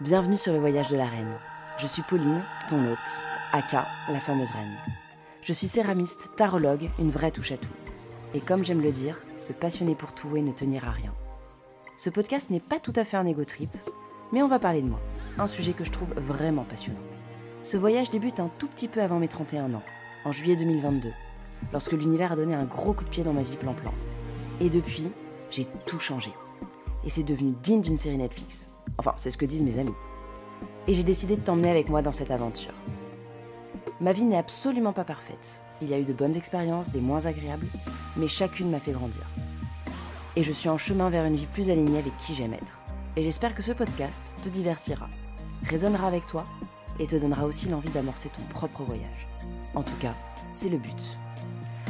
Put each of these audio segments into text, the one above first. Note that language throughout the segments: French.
Bienvenue sur le voyage de la reine. Je suis Pauline, ton hôte, Aka, la fameuse reine. Je suis céramiste, tarologue, une vraie touche à tout. Et comme j'aime le dire, se passionner pour tout et ne tenir à rien. Ce podcast n'est pas tout à fait un ego trip, mais on va parler de moi, un sujet que je trouve vraiment passionnant. Ce voyage débute un tout petit peu avant mes 31 ans, en juillet 2022, lorsque l'univers a donné un gros coup de pied dans ma vie plan-plan. Et depuis, j'ai tout changé. Et c'est devenu digne d'une série Netflix. Enfin, c'est ce que disent mes amis. Et j'ai décidé de t'emmener avec moi dans cette aventure. Ma vie n'est absolument pas parfaite. Il y a eu de bonnes expériences, des moins agréables, mais chacune m'a fait grandir. Et je suis en chemin vers une vie plus alignée avec qui j'aime être. Et j'espère que ce podcast te divertira, résonnera avec toi et te donnera aussi l'envie d'amorcer ton propre voyage. En tout cas, c'est le but.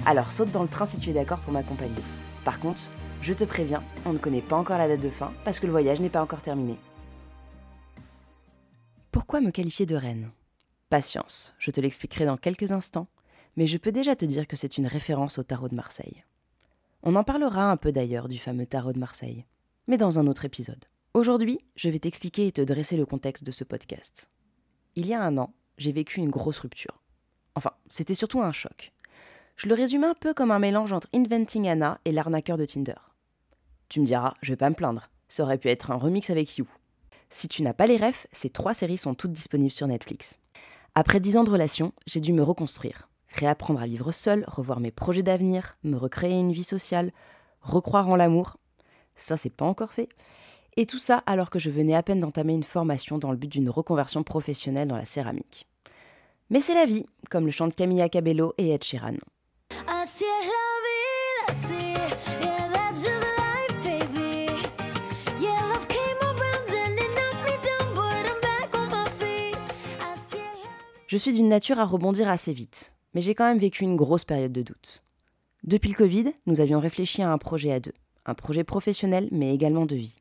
Alors saute dans le train si tu es d'accord pour m'accompagner. Par contre, je te préviens, on ne connaît pas encore la date de fin parce que le voyage n'est pas encore terminé. Pourquoi me qualifier de reine? Patience, je te l'expliquerai dans quelques instants, mais je peux déjà te dire que c'est une référence au tarot de Marseille. On en parlera un peu d'ailleurs du fameux tarot de Marseille, mais dans un autre épisode. Aujourd'hui, je vais t'expliquer et te dresser le contexte de ce podcast. Il y a un an, j'ai vécu une grosse rupture. Enfin, c'était surtout un choc. Je le résume un peu comme un mélange entre Inventing Anna et l'arnaqueur de Tinder. Tu me diras, je vais pas me plaindre, ça aurait pu être un remix avec You. Si tu n'as pas les refs, ces trois séries sont toutes disponibles sur Netflix. Après dix ans de relation, j'ai dû me reconstruire, réapprendre à vivre seule, revoir mes projets d'avenir, me recréer une vie sociale, recroire en l'amour. Ça, c'est pas encore fait. Et tout ça alors que je venais à peine d'entamer une formation dans le but d'une reconversion professionnelle dans la céramique. Mais c'est la vie, comme le chante Camilla Cabello et Ed Sheeran. Je suis d'une nature à rebondir assez vite, mais j'ai quand même vécu une grosse période de doute. Depuis le Covid, nous avions réfléchi à un projet à deux, un projet professionnel mais également de vie.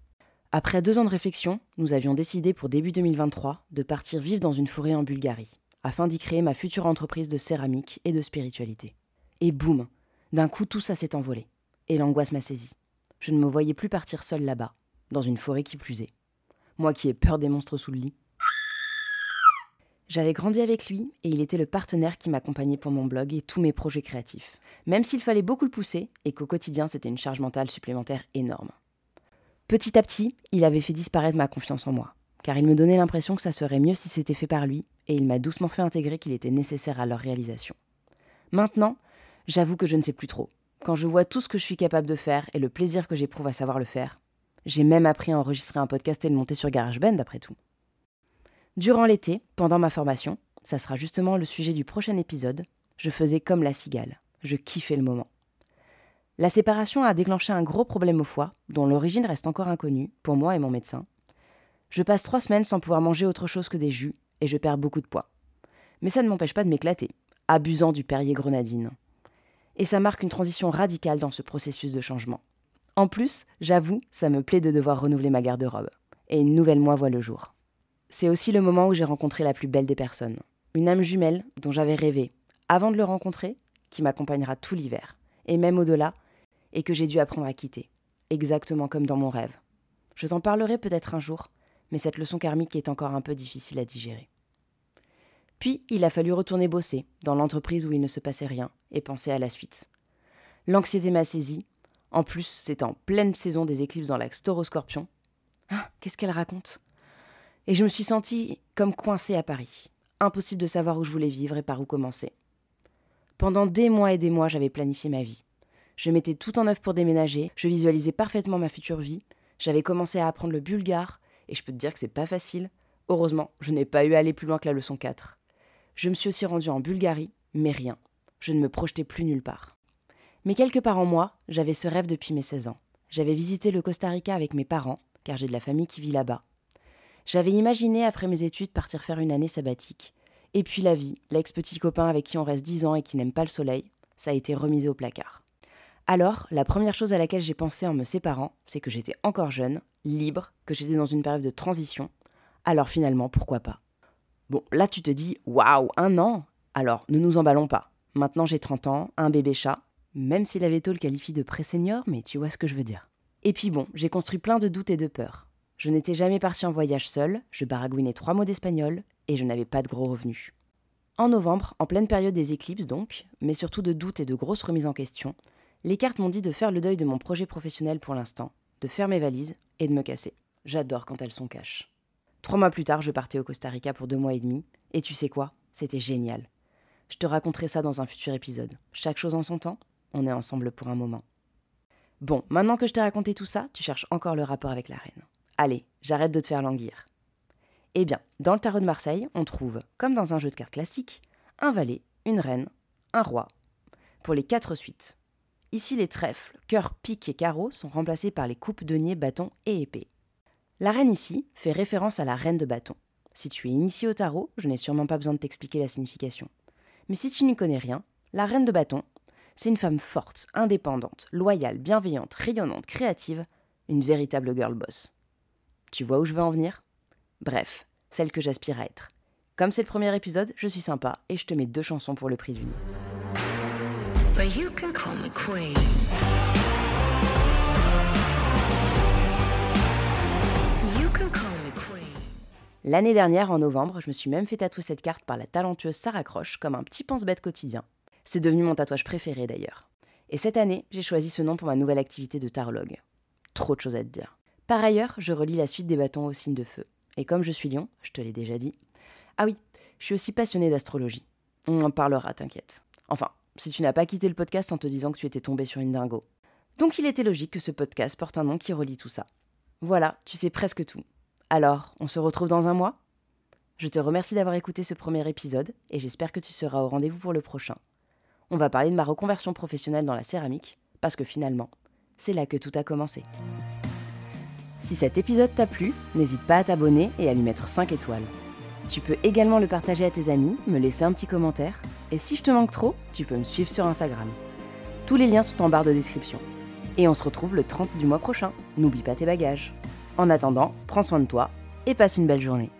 Après deux ans de réflexion, nous avions décidé pour début 2023 de partir vivre dans une forêt en Bulgarie, afin d'y créer ma future entreprise de céramique et de spiritualité. Et boum, d'un coup tout ça s'est envolé, et l'angoisse m'a saisi. Je ne me voyais plus partir seule là-bas, dans une forêt qui plus est. Moi qui ai peur des monstres sous le lit, j'avais grandi avec lui et il était le partenaire qui m'accompagnait pour mon blog et tous mes projets créatifs, même s'il fallait beaucoup le pousser et qu'au quotidien c'était une charge mentale supplémentaire énorme. Petit à petit, il avait fait disparaître ma confiance en moi, car il me donnait l'impression que ça serait mieux si c'était fait par lui, et il m'a doucement fait intégrer qu'il était nécessaire à leur réalisation. Maintenant, j'avoue que je ne sais plus trop. Quand je vois tout ce que je suis capable de faire et le plaisir que j'éprouve à savoir le faire, j'ai même appris à enregistrer un podcast et le monter sur GarageBand après tout. Durant l'été, pendant ma formation, ça sera justement le sujet du prochain épisode, je faisais comme la cigale. Je kiffais le moment. La séparation a déclenché un gros problème au foie, dont l'origine reste encore inconnue pour moi et mon médecin. Je passe trois semaines sans pouvoir manger autre chose que des jus et je perds beaucoup de poids. Mais ça ne m'empêche pas de m'éclater, abusant du Perrier grenadine. Et ça marque une transition radicale dans ce processus de changement. En plus, j'avoue, ça me plaît de devoir renouveler ma garde-robe. Et une nouvelle moi voit le jour. C'est aussi le moment où j'ai rencontré la plus belle des personnes. Une âme jumelle dont j'avais rêvé, avant de le rencontrer, qui m'accompagnera tout l'hiver, et même au-delà, et que j'ai dû apprendre à quitter, exactement comme dans mon rêve. Je t'en parlerai peut-être un jour, mais cette leçon karmique est encore un peu difficile à digérer. Puis, il a fallu retourner bosser, dans l'entreprise où il ne se passait rien, et penser à la suite. L'anxiété m'a saisi. En plus, c'était en pleine saison des éclipses dans l'axe taureau-scorpion. Ah, qu'est-ce qu'elle raconte? Et je me suis sentie comme coincée à Paris. Impossible de savoir où je voulais vivre et par où commencer. Pendant des mois et des mois, j'avais planifié ma vie. Je mettais tout en œuvre pour déménager, je visualisais parfaitement ma future vie, j'avais commencé à apprendre le bulgare, et je peux te dire que c'est pas facile. Heureusement, je n'ai pas eu à aller plus loin que la leçon 4. Je me suis aussi rendue en Bulgarie, mais rien. Je ne me projetais plus nulle part. Mais quelque part en moi, j'avais ce rêve depuis mes 16 ans. J'avais visité le Costa Rica avec mes parents, car j'ai de la famille qui vit là-bas. J'avais imaginé, après mes études, partir faire une année sabbatique. Et puis la vie, l'ex-petit copain avec qui on reste dix ans et qui n'aime pas le soleil, ça a été remisé au placard. Alors, la première chose à laquelle j'ai pensé en me séparant, c'est que j'étais encore jeune, libre, que j'étais dans une période de transition. Alors finalement, pourquoi pas? Bon, là tu te dis, waouh, un an Alors, ne nous emballons pas. Maintenant j'ai 30 ans, un bébé chat, même si la veto le qualifie de pré-senior, mais tu vois ce que je veux dire. Et puis bon, j'ai construit plein de doutes et de peurs. Je n'étais jamais partie en voyage seule, je baragouinais trois mots d'espagnol et je n'avais pas de gros revenus. En novembre, en pleine période des éclipses donc, mais surtout de doutes et de grosses remises en question, les cartes m'ont dit de faire le deuil de mon projet professionnel pour l'instant, de faire mes valises et de me casser. J'adore quand elles sont cash. Trois mois plus tard, je partais au Costa Rica pour deux mois et demi, et tu sais quoi? C'était génial. Je te raconterai ça dans un futur épisode. Chaque chose en son temps, on est ensemble pour un moment. Bon, maintenant que je t'ai raconté tout ça, tu cherches encore le rapport avec la reine. Allez, j'arrête de te faire languir. Eh bien, dans le tarot de Marseille, on trouve, comme dans un jeu de cartes classique, un valet, une reine, un roi, pour les quatre suites. Ici, les trèfles, cœur, pique et carreau sont remplacés par les coupes, deniers, bâtons et épées. La reine ici fait référence à la reine de bâton. Si tu es initié au tarot, je n'ai sûrement pas besoin de t'expliquer la signification. Mais si tu n'y connais rien, la reine de bâton, c'est une femme forte, indépendante, loyale, bienveillante, rayonnante, créative, une véritable girl boss. Tu vois où je veux en venir? Bref, celle que j'aspire à être. Comme c'est le premier épisode, je suis sympa et je te mets deux chansons pour le prix d'une. L'année dernière, en novembre, je me suis même fait tatouer cette carte par la talentueuse Sarah Croche comme un petit pense-bête quotidien. C'est devenu mon tatouage préféré d'ailleurs. Et cette année, j'ai choisi ce nom pour ma nouvelle activité de tarologue. Trop de choses à te dire. Par ailleurs, je relis la suite des bâtons au signe de feu. Et comme je suis lion, je te l'ai déjà dit. Ah oui, je suis aussi passionnée d'astrologie. On en parlera, t'inquiète. Enfin, si tu n'as pas quitté le podcast en te disant que tu étais tombé sur une dingo. Donc il était logique que ce podcast porte un nom qui relie tout ça. Voilà, tu sais presque tout. Alors, on se retrouve dans un mois? Je te remercie d'avoir écouté ce premier épisode et j'espère que tu seras au rendez-vous pour le prochain. On va parler de ma reconversion professionnelle dans la céramique, parce que finalement, c'est là que tout a commencé. Si cet épisode t'a plu, n'hésite pas à t'abonner et à lui mettre 5 étoiles. Tu peux également le partager à tes amis, me laisser un petit commentaire, et si je te manque trop, tu peux me suivre sur Instagram. Tous les liens sont en barre de description. Et on se retrouve le 30 du mois prochain. N'oublie pas tes bagages. En attendant, prends soin de toi et passe une belle journée.